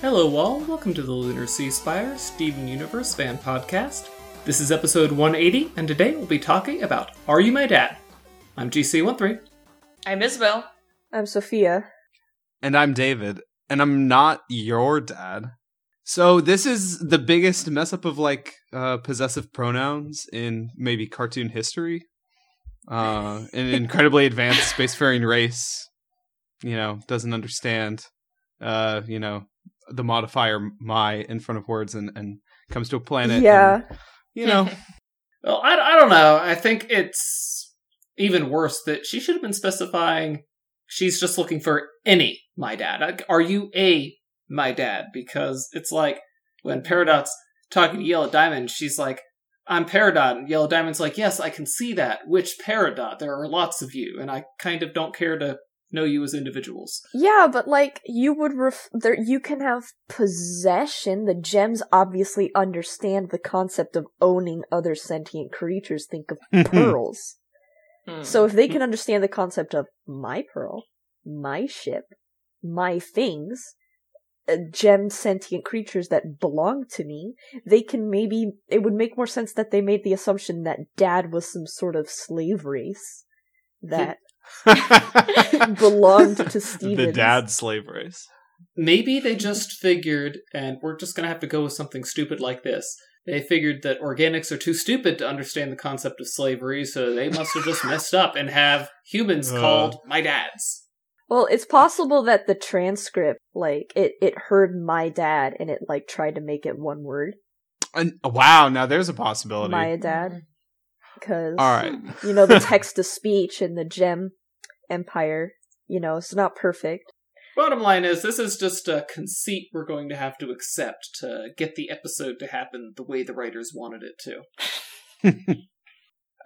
Hello, all. Welcome to the Lunar Sea Spire Steven Universe fan podcast. This is episode 180, and today we'll be talking about Are You My Dad? I'm GC13. I'm Isabel. I'm Sophia. And I'm David, and I'm not your dad. So this is the biggest mess up of like uh, possessive pronouns in maybe cartoon history. Uh, an incredibly advanced spacefaring race, you know, doesn't understand, uh, you know, the modifier "my" in front of words, and, and comes to a planet. Yeah. and, you know, Well, I, I don't know. I think it's even worse that she should have been specifying she's just looking for any my dad. Like, Are you a my dad? Because it's like when Peridot's talking to Yellow Diamond, she's like, I'm Peridot. And Yellow Diamond's like, yes, I can see that. Which Peridot? There are lots of you, and I kind of don't care to know you as individuals. Yeah, but like you would ref- there you can have possession. The gems obviously understand the concept of owning other sentient creatures. Think of pearls. Hmm. So if they can understand the concept of my pearl, my ship, my things, uh, gem sentient creatures that belong to me, they can maybe it would make more sense that they made the assumption that dad was some sort of slave race that belonged to the dad slave race. Maybe they just figured, and we're just gonna have to go with something stupid like this. They figured that organics are too stupid to understand the concept of slavery, so they must have just messed up and have humans Uh. called my dads. Well, it's possible that the transcript, like, it, it heard my dad and it, like, tried to make it one word. And, wow, now there's a possibility. My dad. Because, All right. you know, the text to speech in the Gem Empire, you know, it's not perfect. Bottom line is, this is just a conceit we're going to have to accept to get the episode to happen the way the writers wanted it to.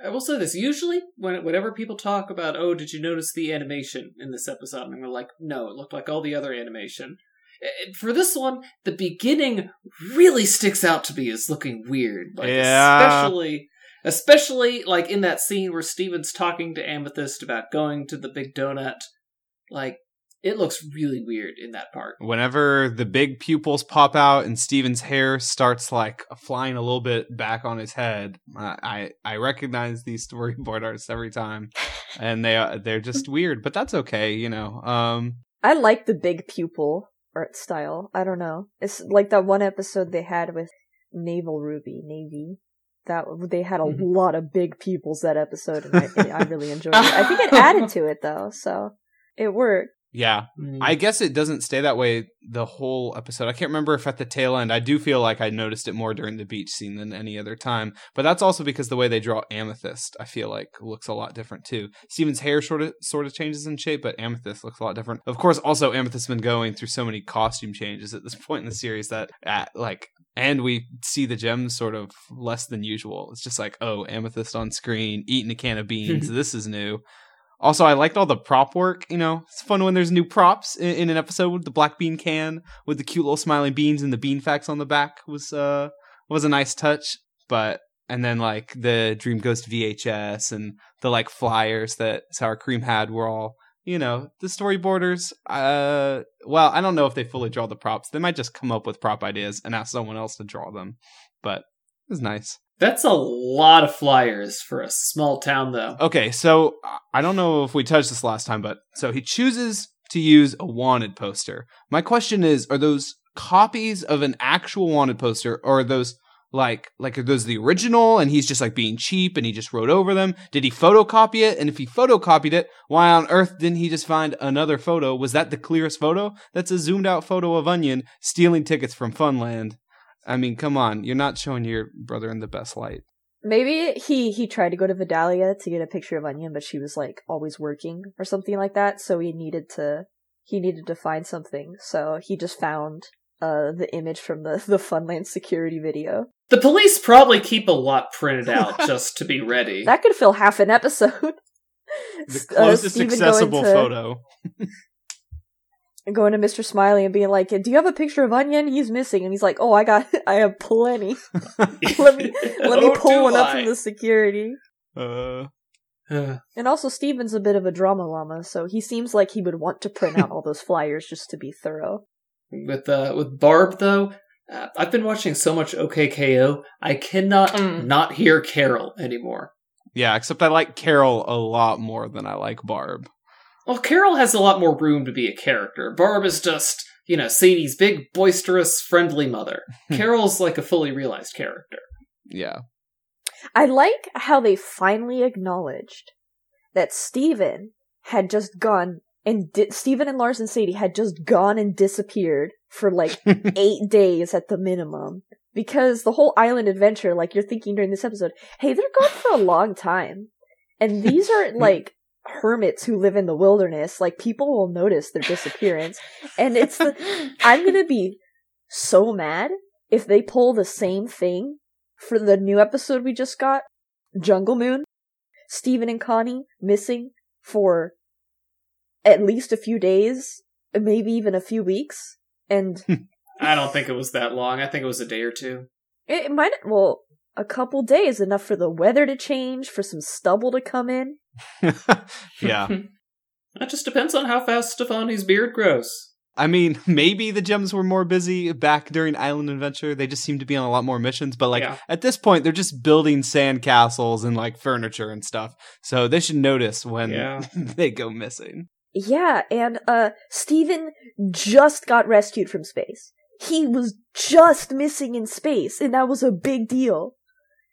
I will say this: usually, when whenever people talk about, "Oh, did you notice the animation in this episode?" and I'm like, "No, it looked like all the other animation." Eh, For this one, the beginning really sticks out to me as looking weird. Like, Yeah. especially, especially like in that scene where Steven's talking to Amethyst about going to the Big Donut. Like, it looks really weird in that part. Whenever the big pupils pop out and Steven's hair starts like flying a little bit back on his head, I I, I recognize these storyboard artists every time, and they are they're just weird, but that's okay, you know. Um, I like the big pupil art style. I don't know. It's like that one episode they had with Naval Ruby, Navy. That they had a Mhm. lot of big pupils that episode, and I, I really enjoyed it. I think it added to it though, so it worked. yeah, I guess it doesn't stay that way the whole episode. I can't remember if at the tail end. I do feel like I noticed it more during the beach scene than any other time. But that's also because the way they draw Amethyst, I feel like looks a lot different too. Steven's hair sort of sort of changes in shape, but Amethyst looks a lot different. Of course, also Amethyst's been going through so many costume changes at this point in the series that at like and we see the gems sort of less than usual. It's just like, oh, Amethyst on screen, eating a can of beans. this is new. Also, I liked all the prop work. You know, it's fun when there's new props in, in an episode. with The black bean can with the cute little smiling beans and the bean facts on the back was uh was a nice touch. But and then like the Dream Ghost VHS and the like flyers that Sour Cream had were all you know the storyboarders. Uh, well, I don't know if they fully draw the props. They might just come up with prop ideas and ask someone else to draw them. But it was nice. That's a lot of flyers for a small town, though. Okay, so I don't know if we touched this last time, but so he chooses to use a wanted poster. My question is, are those copies of an actual wanted poster, or are those like like those the original and he's just like being cheap and he just wrote over them? Did he photocopy it? And if he photocopied it, why on earth didn't he just find another photo? Was that the clearest photo? That's a zoomed out photo of Onion stealing tickets from Funland. I mean, come on, you're not showing your brother in the best light. Maybe he he tried to go to Vidalia to get a picture of Onion, but she was like always working or something like that. So he needed to he needed to find something. So he just found uh the image from the the Funland security video. The police probably keep a lot printed out just to be ready. That could fill half an episode. The S- uh, closest accessible going to, photo. Going to Mr. Smiley and being like, "Do you have a picture of Onion? He's missing." And he's like, "Oh, I got, I have plenty. let me let me Oh, pull do one up from the security." Uh, Uh, And also, Steven's a bit of a drama llama, so he seems like he would want to print out all those flyers just to be thorough. With uh, with Barb though, uh, I've been watching so much OK K.O., I cannot Mm. not hear Carol anymore. Yeah, except I like Carol a lot more than I like Barb. Well, Carol has a lot more room to be a character. Barb is just, you know, Sadie's big, boisterous, friendly mother. Carol's like a fully realized character. Yeah. I like how they finally acknowledged that Steven had just gone and di- Steven and Lars and Sadie had just gone and disappeared for like eight days at the minimum. Because the whole island adventure, like you're thinking during this episode, hey, they're gone for a long time. And these are like hermits who live in the wilderness. Like people will notice their disappearance. And it's the, I'm gonna be so mad if they pull the same thing for the new episode we just got, Jungle Moon. Steven and Connie missing for at least a few days, maybe even a few weeks. And I don't think it was that long. I think it was a day or two. it might, well, a couple days, enough for the weather to change, for some stubble to come in. yeah. That just depends on how fast Stefani's beard grows. I mean, maybe the gems were more busy back during Island Adventure. They just seem to be on a lot more missions. But like Yeah. at this point, they're just building sand castles and like furniture and stuff. So they should notice when Yeah. they go missing. Yeah, and, uh, Steven just got rescued from space. He was just missing in space, and that was a big deal.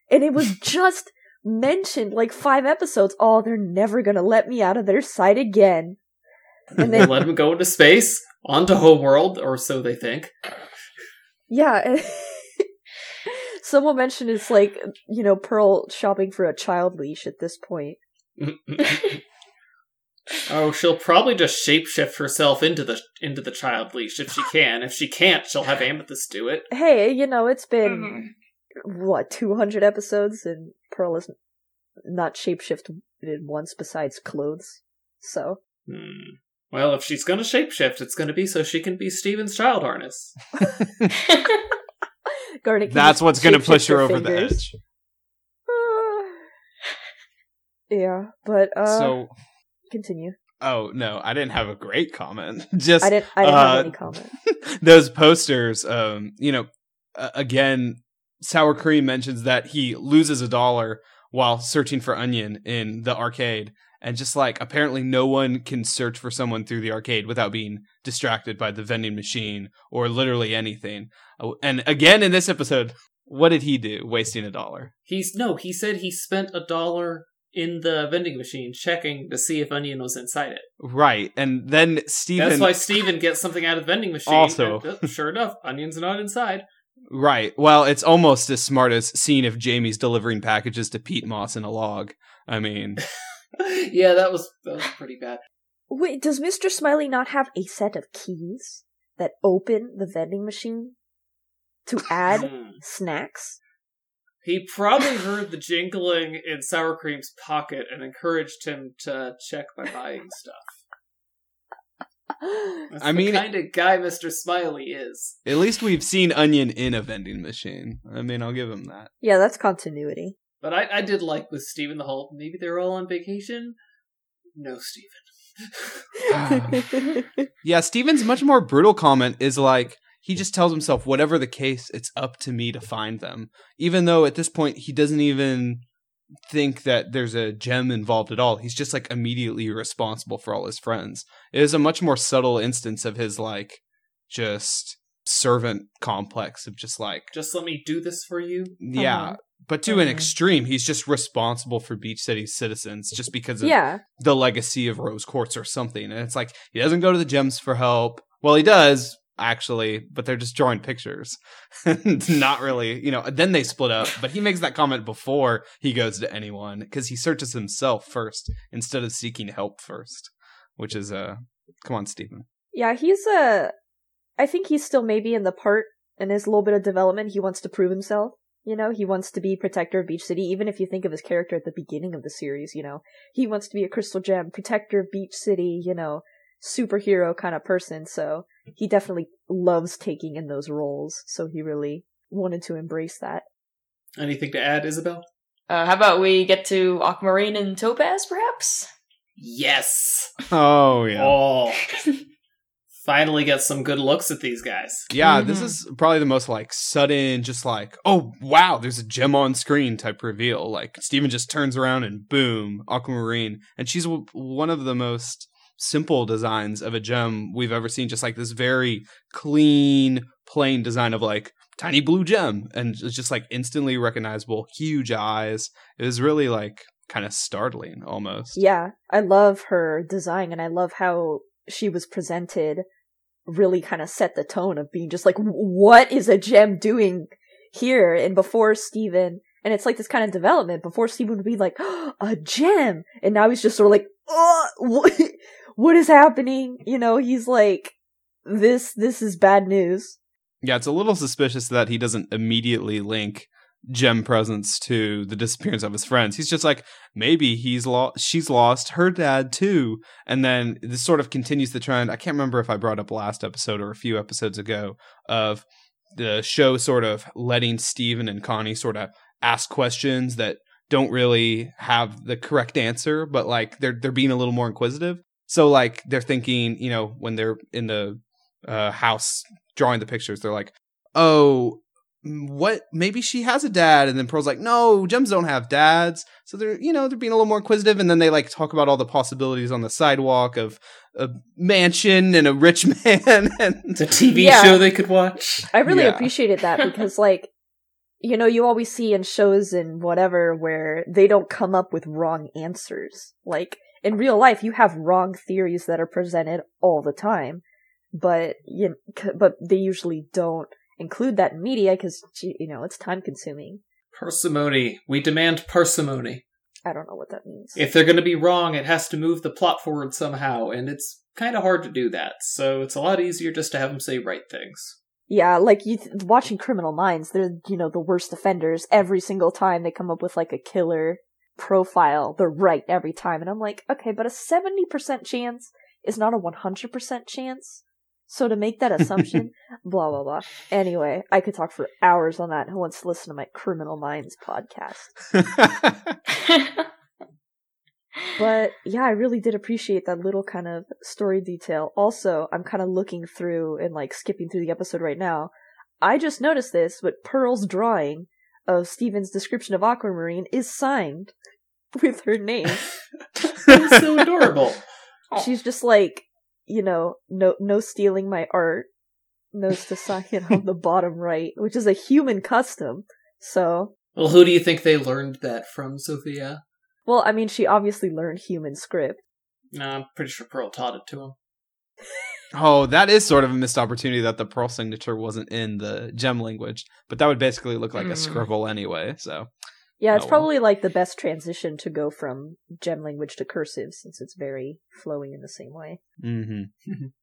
And it was just mentioned like five episodes. Oh, they're never gonna let me out of their sight again. And They then, let him go into space, onto homeworld, or so they think. yeah. Someone mentioned it's like, you know, Pearl shopping for a child leash at this point. Oh, she'll probably just shapeshift herself into the into the child leash if she can. If she can't, she'll have Amethyst do it. Hey, you know, it's been, Mhm. what, 200 episodes, and Pearl has not shapeshifted once besides clothes. So, Hmm. Well, if she's gonna shapeshift, it's gonna be so she can be Steven's child harness. Garnet That's what's going to push her her over the fingers. edge. yeah, but, uh, so, continue. oh no, I didn't have a great comment. Just I didn't, I didn't uh, have any comment. those posters um you know uh, again sour cream mentions that he loses a dollar while searching for onion in the arcade and just like apparently no one can search for someone through the arcade without being distracted by the vending machine or literally anything Oh, and again in this episode what did he do wasting a dollar He's no, he said he spent a dollar in the vending machine checking to see if onion was inside it. right and then steven That's why Steven gets something out of the vending machine. Also- and, uh, sure enough, onion's not inside. right well it's almost as smart as seeing if jamie's delivering packages to pete moss in a log i mean yeah, that was that was pretty bad. Wait, does Mr. Smiley not have a set of keys that open the vending machine to add Hmm. snacks? He probably heard the jingling in Sour Cream's pocket and encouraged him to check by buying stuff. That's I the mean- kind of guy Mr. Smiley is. At least we've seen Onion in a vending machine. I mean, I'll give him that. yeah, that's continuity. But I, I did like with Steven the whole maybe they're all on vacation. No, Steven. Yeah, Steven's much more brutal comment is like he just tells himself, whatever the case, it's up to me to find them. Even though at this point he doesn't even think that there's a gem involved at all. He's just like immediately responsible for all his friends. It is a much more subtle instance of his like just servant complex of just like Just let me do this for you. yeah. Uh-huh. But to an Mhm. extreme, he's just responsible for Beach City's citizens just because of yeah, the legacy of Rose Quartz or something. And it's like he doesn't go to the gems for help. Well, he does actually, but they're just drawing pictures. Not really, you know. Then they split up, but he makes that comment before he goes to anyone because he searches himself first instead of seeking help first, which is uh come on, Steven. yeah, he's a. I think he's still maybe in the part in his little bit of development. He wants to prove himself. You know, he wants to be protector of Beach City. Even if you think of his character at the beginning of the series, you know, he wants to be a crystal gem protector of Beach City. You know, superhero kind of person. So he definitely loves taking in those roles. So he really wanted to embrace that. Anything to add, Isabel? Uh, how about we get to Aquamarine and Topaz, perhaps? Yes. Oh yeah. Oh. finally get some good looks at these guys. Yeah, this Mhm. is probably the most like sudden, just like, oh wow, there's a gem on screen type reveal. Like Steven just turns around and boom, aquamarine, and she's w- one of the most simple designs of a gem we've ever seen. Just like this very clean, plain design of like tiny blue gem, and it's just like instantly recognizable, huge eyes. It was really like kind of startling almost. Yeah, I love her design and I love how she was presented really kind of set the tone of being just like what is a gem doing here and before Steven and it's like this kind of development before Steven would be like oh, a gem and now he's just sort of like oh what, is happening you know he's like this this is bad news Yeah, it's a little suspicious that he doesn't immediately link gem presence to the disappearance of his friends. He's just like, maybe he's lost she's lost her dad too. And then this sort of continues the trend. I can't remember if I brought up last episode or a few episodes ago of the show sort of letting Steven and Connie sort of ask questions that don't really have the correct answer, but like they're they're being a little more inquisitive. So like they're thinking, you know, when they're in the uh, house drawing the pictures, they're like, "Oh, mm, what? Maybe she has a dad." And then Pearl's like, "No, gems don't have dads." So they're, you know, they're being a little more inquisitive, and then they like talk about all the possibilities on the sidewalk of a mansion and a rich man, and It's a TV Yeah. show they could watch. I really Yeah. appreciated that because, like, you know, you always see in shows and whatever where they don't come up with wrong answers. Like, in real life, you have wrong theories that are presented all the time, but you, but they usually don't include that in media because you know it's time consuming. Parsimony. We demand parsimony. I don't know what that means. If they're going to be wrong, it has to move the plot forward somehow, and it's kind of hard to do that. So it's a lot easier just to have them say right things. Yeah, like you th- watching Criminal Minds, they're you know the worst offenders every single time they come up with like a killer profile. They're right every time, and I'm like, okay, but a seventy percent chance is not a one hundred percent chance. So to make that assumption, blah blah blah. Anyway, I could talk for hours on that. Who wants to listen to my Criminal Minds podcast? But yeah, I really did appreciate that little kind of story detail. Also, I'm kind of looking through and like skipping through the episode right now. I just noticed this, but Pearl's drawing of Steven's description of Aquamarine is signed with her name. It's so adorable. She's just like, you know, no no stealing my art. Knows to sign it on the bottom right, which is a human custom. So, Well, who do you think they learned that from, Sophia? well, I mean, she obviously learned human script. No, I'm pretty sure Pearl taught it to him. Oh, that is sort of a missed opportunity that the Pearl signature wasn't in the gem language, but that would basically look like a Mm. scribble anyway. So Yeah, it's Oh, well. probably like the best transition to go from gem language to cursive since it's very flowy in the same way. hmm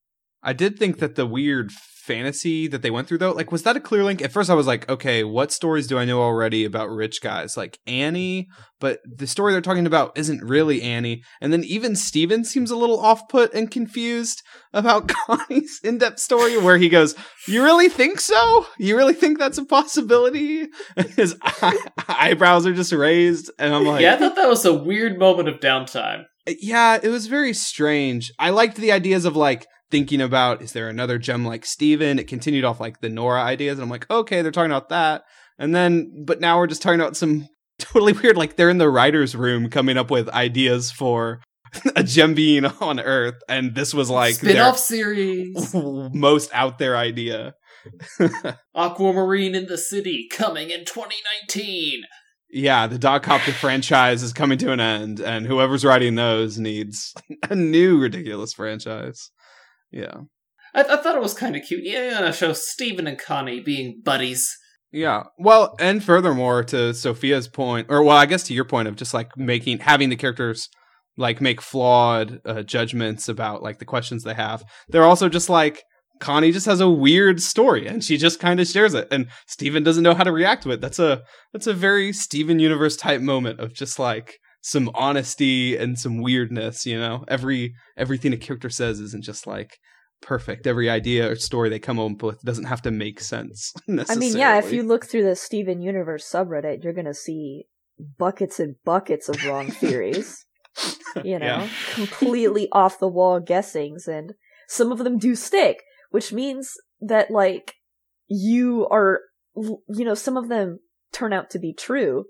I did think that the weird fantasy that they went through though, like was that a clear link? At first I was like, okay, what stories do I know already about rich guys? Like Annie, but the story they're talking about isn't really Annie. And then even Steven seems a little off put and confused about Connie's in-depth story where he goes, You really think so? You really think that's a possibility? And his eye- eyebrows are just raised, and I'm like yeah, I thought that was a weird moment of downtime. Uh, yeah, it was very strange. I liked the ideas of like thinking about is there another gem like Steven? It continued off like the Nora ideas, and I'm like, okay, they're talking about that. And then, but now we're just talking about some totally weird, like they're in the writer's room coming up with ideas for a gem being on Earth, and this was like the Spin-off series. most out there idea. Aquamarine in the City coming in 2019. yeah, the Dog Copter franchise is coming to an end, and whoever's writing those needs a new ridiculous franchise. Yeah. I, I thought it was kind of cute. Yeah, gonna show Steven and Connie being buddies. Yeah. Well, and furthermore, to Sophia's point, or well, I guess to your point of just like making having the characters like make flawed uh, judgments about like the questions they have. They're also just like Connie just has a weird story and she just kind of shares it, and Steven doesn't know how to react to it. That's a that's a very Steven Universe type moment of just like some honesty and some weirdness. You know, every everything a character says isn't just like perfect. Every idea or story they come up with doesn't have to make sense. I mean, yeah, if you look through the Steven Universe subreddit, you're gonna see buckets and buckets of wrong theories. You know, Yeah. completely off the wall guessings and some of them do stick, which means that like you are, you know, some of them turn out to be true,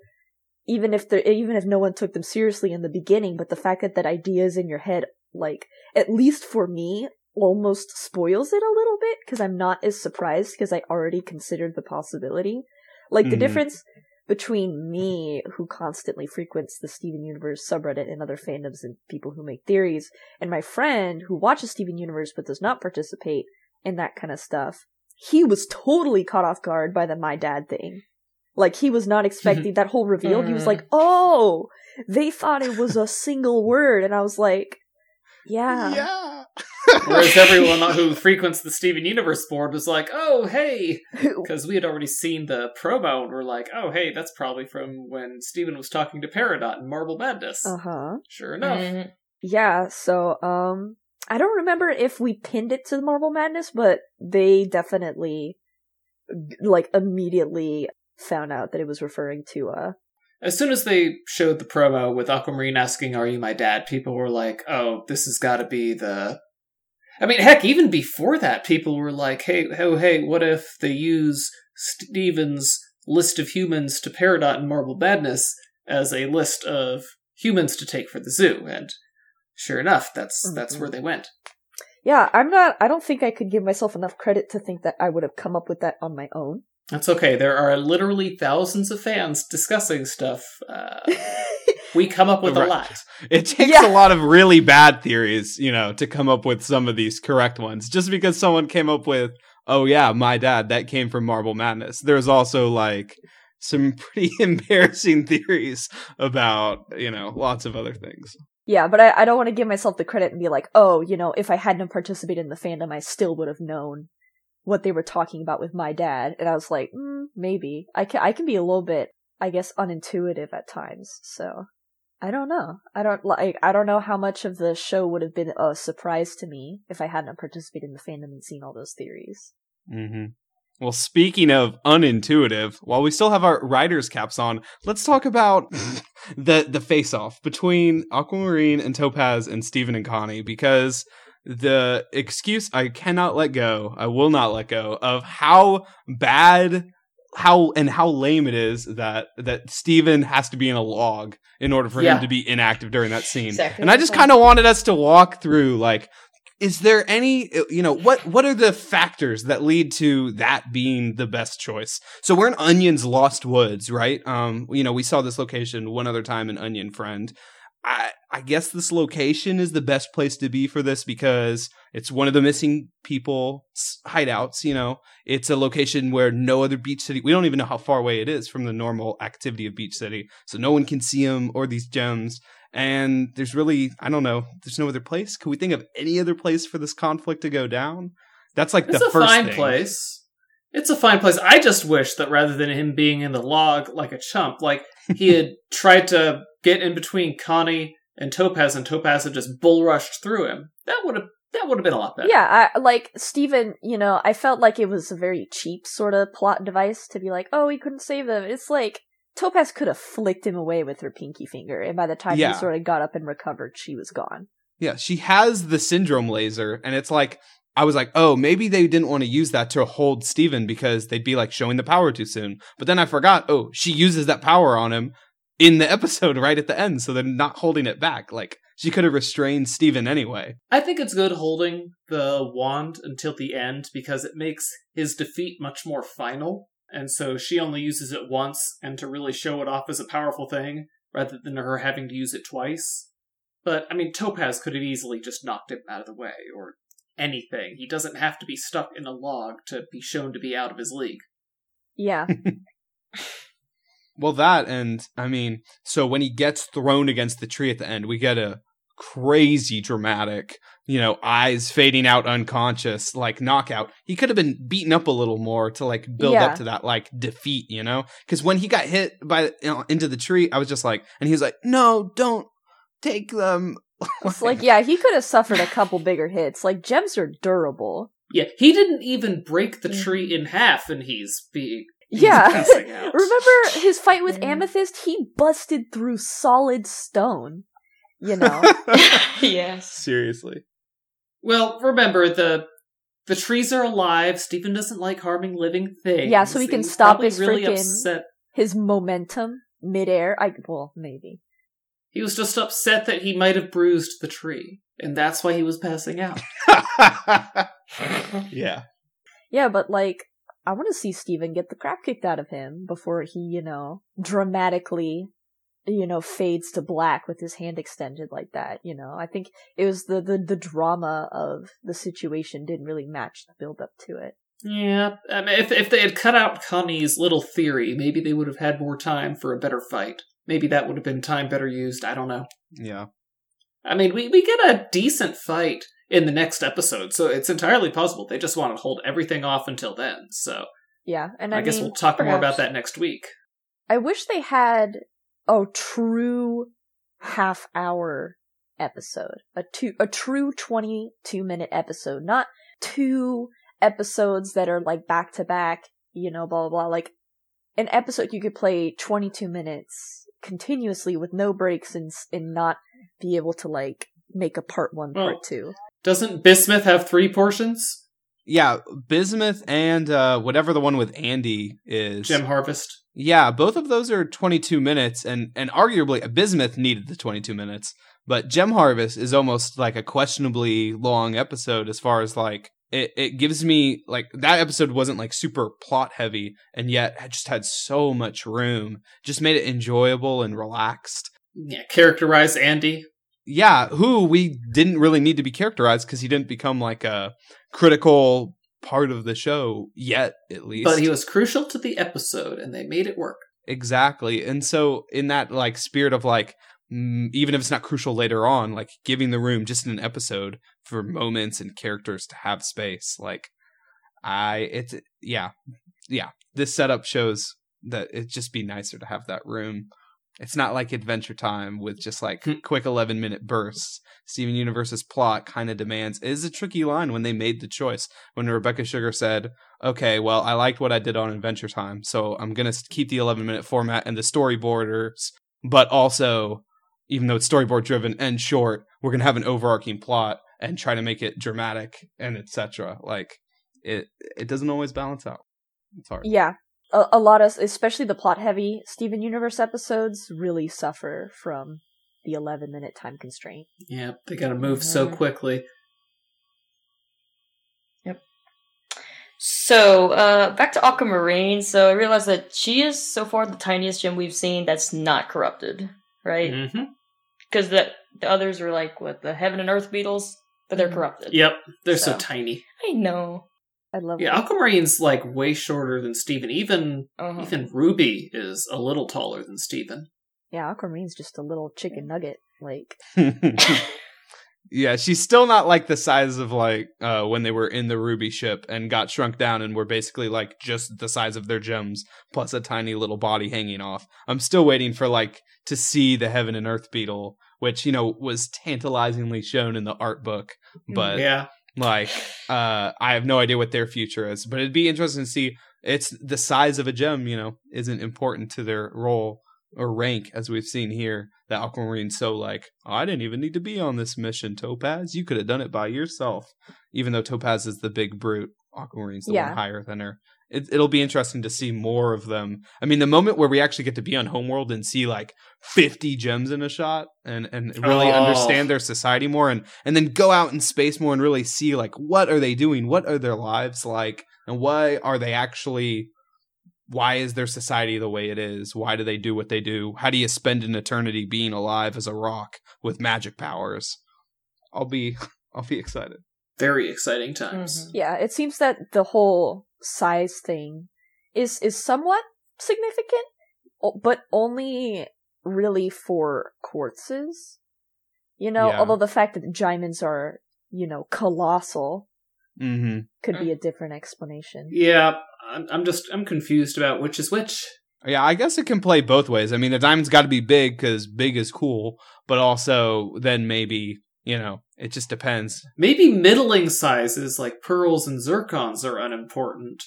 even if they even if no one took them seriously in the beginning. But the fact that that idea is in your head, like at least for me, almost spoils it a little bit because I'm not as surprised because I already considered the possibility. Like the Mhm. difference between me, who constantly frequents the Steven Universe subreddit and other fandoms and people who make theories, and my friend who watches Steven Universe but does not participate in that kind of stuff, he was totally caught off guard by the my dad thing. Like he was not expecting that whole reveal. He was Mm. like, "Oh, they thought it was a single word," and I was like, "Yeah, yeah. Whereas everyone who frequents the Steven Universe board was like, "Oh, hey," because we had already seen the promo and we're like, "Oh, hey, that's probably from when Steven was talking to Peridot in Marble Madness." uh huh." Sure enough. Mhm. Yeah, so um I don't remember if we pinned it to the Marble Madness, but they definitely like immediately found out that it was referring to uh As soon as they showed the promo with Aquamarine asking, "Are you my dad?" people were like, "Oh, this has got to be the." I mean, heck, even before that, people were like, "Hey, oh, hey, what if they use Steven's list of humans to Peridot and Marble Madness as a list of humans to take for the zoo?" And sure enough, that's that's Mhm. where they went. Yeah, I'm not I don't think I could give myself enough credit to think that I would have come up with that on my own. That's okay. There are literally thousands of fans discussing stuff. Uh, we come up with a lot. It takes Yeah. a lot of really bad theories, you know, to come up with some of these correct ones. Just because someone came up with, oh yeah, my dad, that came from Marble Madness. There's also like some pretty embarrassing theories about, you know, lots of other things. yeah, but I, I don't want to give myself the credit and be like, oh, you know, if I hadn't participated in the fandom, I still would have known what they were talking about with my dad. And I was like, mm, maybe I can I can be a little bit, I guess, unintuitive at times. So I don't know. I don't like. I don't know how much of the show would have been a surprise to me if I hadn't participated in the fandom and seen all those theories. Mm-hmm. Well, speaking of unintuitive, while we still have our riders caps on, let's talk about the the face off between Aquamarine and Topaz and Steven and Connie because the excuse I cannot let go, I will not let go of how bad how and how lame it is that that Steven has to be in a log in order for Yeah. him to be inactive during that scene. Exactly And I just kind of wanted us to walk through like is there any you know what what are the factors that lead to that being the best choice so we're in onion's lost woods right um you know we saw this location one other time in onion friend i i guess this location is the best place to be for this because it's one of the missing people hideouts you know it's a location where no other beach city we don't even know how far away it is from the normal activity of beach city so no one can see them or these gems and there's really i don't know there's no other place Can we think of any other place for this conflict to go down that's like It's the a first fine thing. place. It's a fine place. I just wish that rather than him being in the log like a chump, like he had tried to get in between Connie and Topaz, and Topaz had just bull rushed through him. That would have that would have been a lot better. Yeah, I, like Steven, you know, I felt like it was a very cheap sort of plot device to be like, oh, he couldn't save them. It's like Topaz could have flicked him away with her pinky finger, and by the time Yeah. he sort of got up and recovered, she was gone. yeah she has the syndrome laser and it's like i was like oh maybe they didn't want to use that to hold steven because they'd be like showing the power too soon but then i forgot oh she uses that power on him in the episode right at the end so they're not holding it back like she could have restrained steven anyway I think it's good holding the wand until the end because it makes his defeat much more final. And so she only uses it once and to really show it off as a powerful thing rather than her having to use it twice. But I mean, Topaz could have easily just knocked him out of the way or anything. He doesn't have to be stuck in a log to be shown to be out of his league. Yeah, Well, that and I mean, so when he gets thrown against the tree at the end, we get a crazy dramatic, you know, eyes fading out unconscious, like knockout. He could have been beaten up a little more to like build Yeah. up to that like defeat, you know? Because when he got hit by you know, into the tree, I was just like, and he was like, "No, don't take them." it's like yeah, he could have suffered a couple bigger hits. Like gems are durable. Yeah, he didn't even break the Mhm. tree in half and he's being. He's Yeah. Remember his fight with Yeah. Amethyst? He busted through solid stone. You know. yes. Seriously. Well, remember the the trees are alive. Steven doesn't like harming living things. Yeah, so he can He's stop his really freaking- upset. His momentum midair. I well maybe. He was just upset that he might have bruised the tree, and that's why he was passing out. yeah. Yeah, but like I want to see Steven get the crap kicked out of him before he, you know, dramatically, you know, fades to black with his hand extended like that. You know, I think it was the the, the drama of the situation didn't really match the build up to it. Yeah, I mean, if if they had cut out Connie's little theory, maybe they would have had more time for a better fight. Maybe that would have been time better used. I don't know. Yeah. I mean, we we get a decent fight in the next episode, so it's entirely possible they just want to hold everything off until then. So Yeah, and I, I, guess mean, we'll talk more about that next week. I wish they had a true half hour episode. A two a true 22 minute episode, not two episodes that are like back to back, you know, blah blah blah. Like an episode you could play 22 minutes continuously with no breaks and and not be able to like make a part 1 Well, part 2. Doesn't Bismuth have three portions? Yeah, Bismuth and uh, whatever the one with Andy is. Gem Harvest. Yeah, both of those are 22 minutes, and and arguably Bismuth needed the 22 minutes, but Gem Harvest is almost like a questionably long episode as far as like it, it gives me like that episode wasn't like super plot heavy and yet had just had so much room just made it enjoyable and relaxed Yeah, characterize Andy. Yeah who we didn't really need to be characterized because he didn't become like a critical part of the show yet at least But he was crucial to the episode, and they made it work. Exactly. And so in that like spirit of like mm, even if it's not crucial later on, like giving the room just in an episode for moments and characters to have space, like I it's yeah. Yeah. This setup shows that it'd just be nicer to have that room. It's not like Adventure Time with just like Hmm. quick 11 minute bursts. Steven Universe's plot kind of demands it is a tricky line when they made the choice. When Rebecca Sugar said, okay, well, I liked what I did on Adventure Time, so I'm going to keep the 11 minute format and the storyboarders, but also, even though it's storyboard driven and short, we're going to have an overarching plot and try to make it dramatic and etc. Like, it, it doesn't always balance out. It's hard. Yeah. A, a lot of, especially the plot heavy Steven Universe episodes, really suffer from the 11 minute time constraint. Yeah, they got to move so Mhm. quickly. So, uh, back to Aquamarine. So I realized that she is so far the tiniest gem we've seen that's not corrupted, right? mm-hmm Because the the others are like what the heaven and earth beetles, but they're Mhm. corrupted. Yep, they're so, So. tiny. I know. I love Yeah, Aquamarine's like way shorter than Steven. Even Uh-huh. even Ruby is a little taller than Steven. Yeah, Aquamarine's just a little chicken nugget. Like, yeah, she's still not like the size of like uh when they were in the Ruby ship and got shrunk down and were basically like just the size of their gems plus a tiny little body hanging off. I'm still waiting for like to see the Heaven and Earth beetle, which you know was tantalizingly shown in the art book, but yeah, like uh I have no idea what their future is, but it'd be interesting to see it's the size of a gem, you know, isn't important to their role or rank as we've seen here. That Aquamarine's so like, oh, I didn't even need to be on this mission, Topaz. You could have done it by yourself. Even though Topaz is the big brute, Aquamarine's the Yeah. one higher than her. It, it'll be interesting to see more of them. I mean, the moment where we actually get to be on Homeworld and see like 50 gems in a shot and, and really Oh. understand their society more and, and then go out in space more and really see like what are they doing? What are their lives like? And why are they actually why is their society the way it is? Why do they do what they do? How do you spend an eternity being alive as a rock with magic powers? I'll be I'll be excited. very exciting times. Mhm. yeah, it seems that the whole size thing is is somewhat significant, but only really for quartzes. You know, Yeah. although the fact that diamonds are, you know, colossal Mm-hmm. could be a different explanation. Yeah, I'm, I'm just I'm confused about which is which. Yeah, I guess it can play both ways. I mean, the diamond's got to be big because big is cool, but also then maybe you know it just depends. Maybe middling sizes like pearls and zircons are unimportant,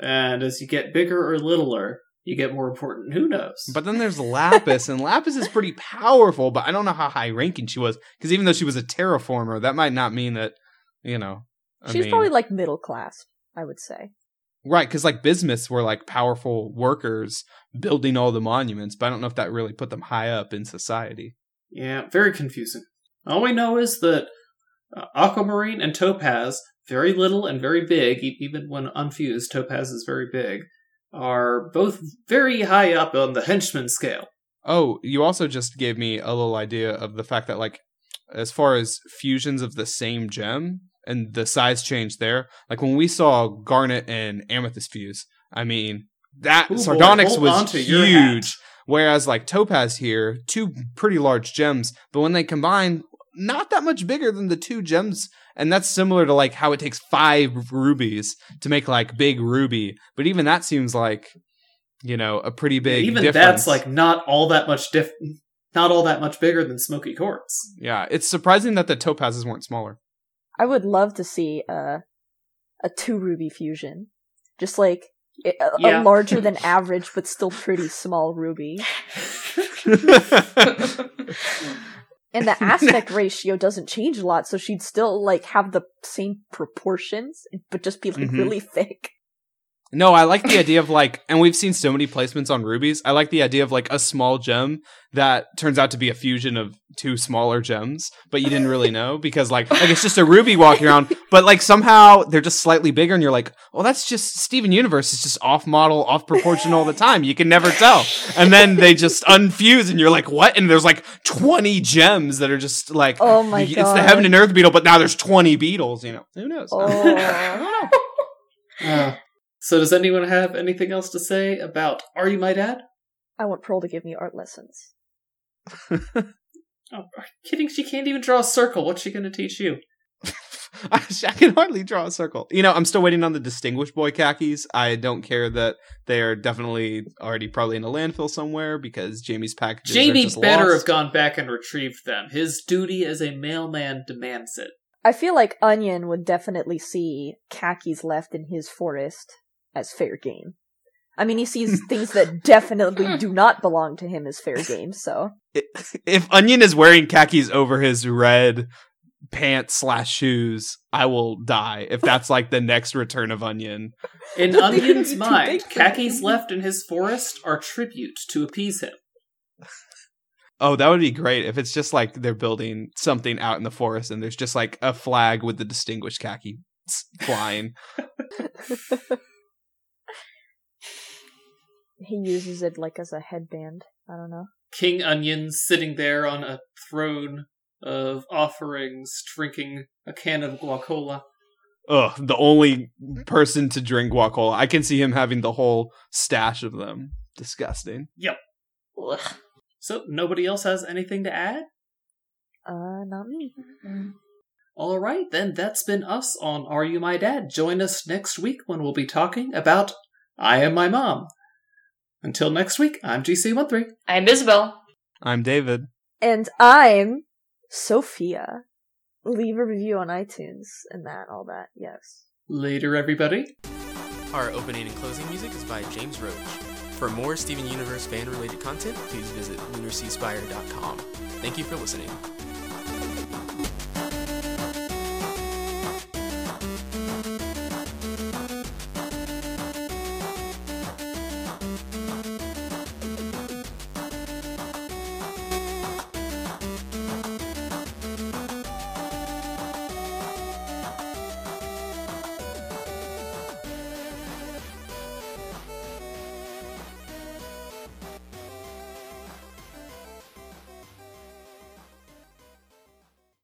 and as you get bigger or littler, you get more important. Who knows? But then there's Lapis, and Lapis is pretty powerful, but I don't know how high ranking she was because even though she was a terraformer, that might not mean that You know, I She's mean- probably like middle class, I would say. right because like bismuths were like powerful workers building all the monuments, but I don't know if that really put them high up in society. Yeah, very confusing. All we know is that uh, Aquamarine and Topaz, very little and very big, even when unfused, Topaz is very big, are both very high up on the henchman scale. Oh, you also just gave me a little idea of the fact that like as far as fusions of the same gem and the size change there, like when we saw garnet and amethyst fuse, I mean that Ooh, sardonyx on was to your hat. huge. Whereas like topaz here, two pretty large gems, but when they combine, not that much bigger than the two gems. And that's similar to like how it takes five rubies to make like big ruby. But even that seems like, you know, a pretty big even difference. that's like not all that much diff- not all that much bigger than Smoky Quartz. Yeah, it's surprising that the topazes weren't smaller. I would love to see a a two ruby fusion, just like a, a larger than average but still pretty small ruby. And the aspect ratio doesn't change a lot, so she'd still like have the same proportions, but just be like Mhm. really thick. No, I like the idea of like, and we've seen so many placements on rubies. I like the idea of like a small gem that turns out to be a fusion of two smaller gems, but you didn't really know because like, like it's just a ruby walking around, but like somehow they're just slightly bigger, and you're like, well, that's just Steven Universe is just off model, off proportion all the time. You can never tell, and then they just unfuse, and you're like, what? And there's like 20 gems that are just like, Oh my it's god! the heaven and earth beetle, but now there's 20 beetles. You know, who knows? Oh. Uh, so does anyone have anything else to say about Are You My Dad? I want Pearl to give me art lessons. Oh, are you kidding? She can't even draw a circle. What's she going to teach you? I can hardly draw a circle. You know, I'm still waiting on the distinguished boy khakis. I don't care that they are definitely already probably in a landfill somewhere because Jamie's packages are Jamie better lost. have gone back and retrieved them. His duty as a mailman demands it. I feel like Onion would definitely see khakis left in his forest as fair game. I mean, he sees things that definitely do not belong to him as fair game, so. If Onion is wearing khakis over his red pants slash shoes, I will die. If that's like the next return of Onion. In Onion's mind, khakis left in his forest are tribute to appease him. Oh, that would be great if it's just like they're building something out in the forest and there's just like a flag with the distinguished khaki flying. He uses it like as a headband. I don't know. King Onion sitting there on a throne of offerings, drinking a can of guacola. Ugh, the only person to drink guacola. I can see him having the whole stash of them. Disgusting. Yep. Ugh. So, nobody else has anything to add? Uh, not me. All right, then that's been us on Are You My Dad? Join us next week when we'll be talking about I Am My Mom. Until next week, I'm GC13. I'm Isabel. I'm David. And I'm Sophia. Leave a review on iTunes and that, all that, yes. Later, everybody. Our opening and closing music is by James Roach. For more Steven Universe fan related content, please visit lunarseaspire.com. Thank you for listening.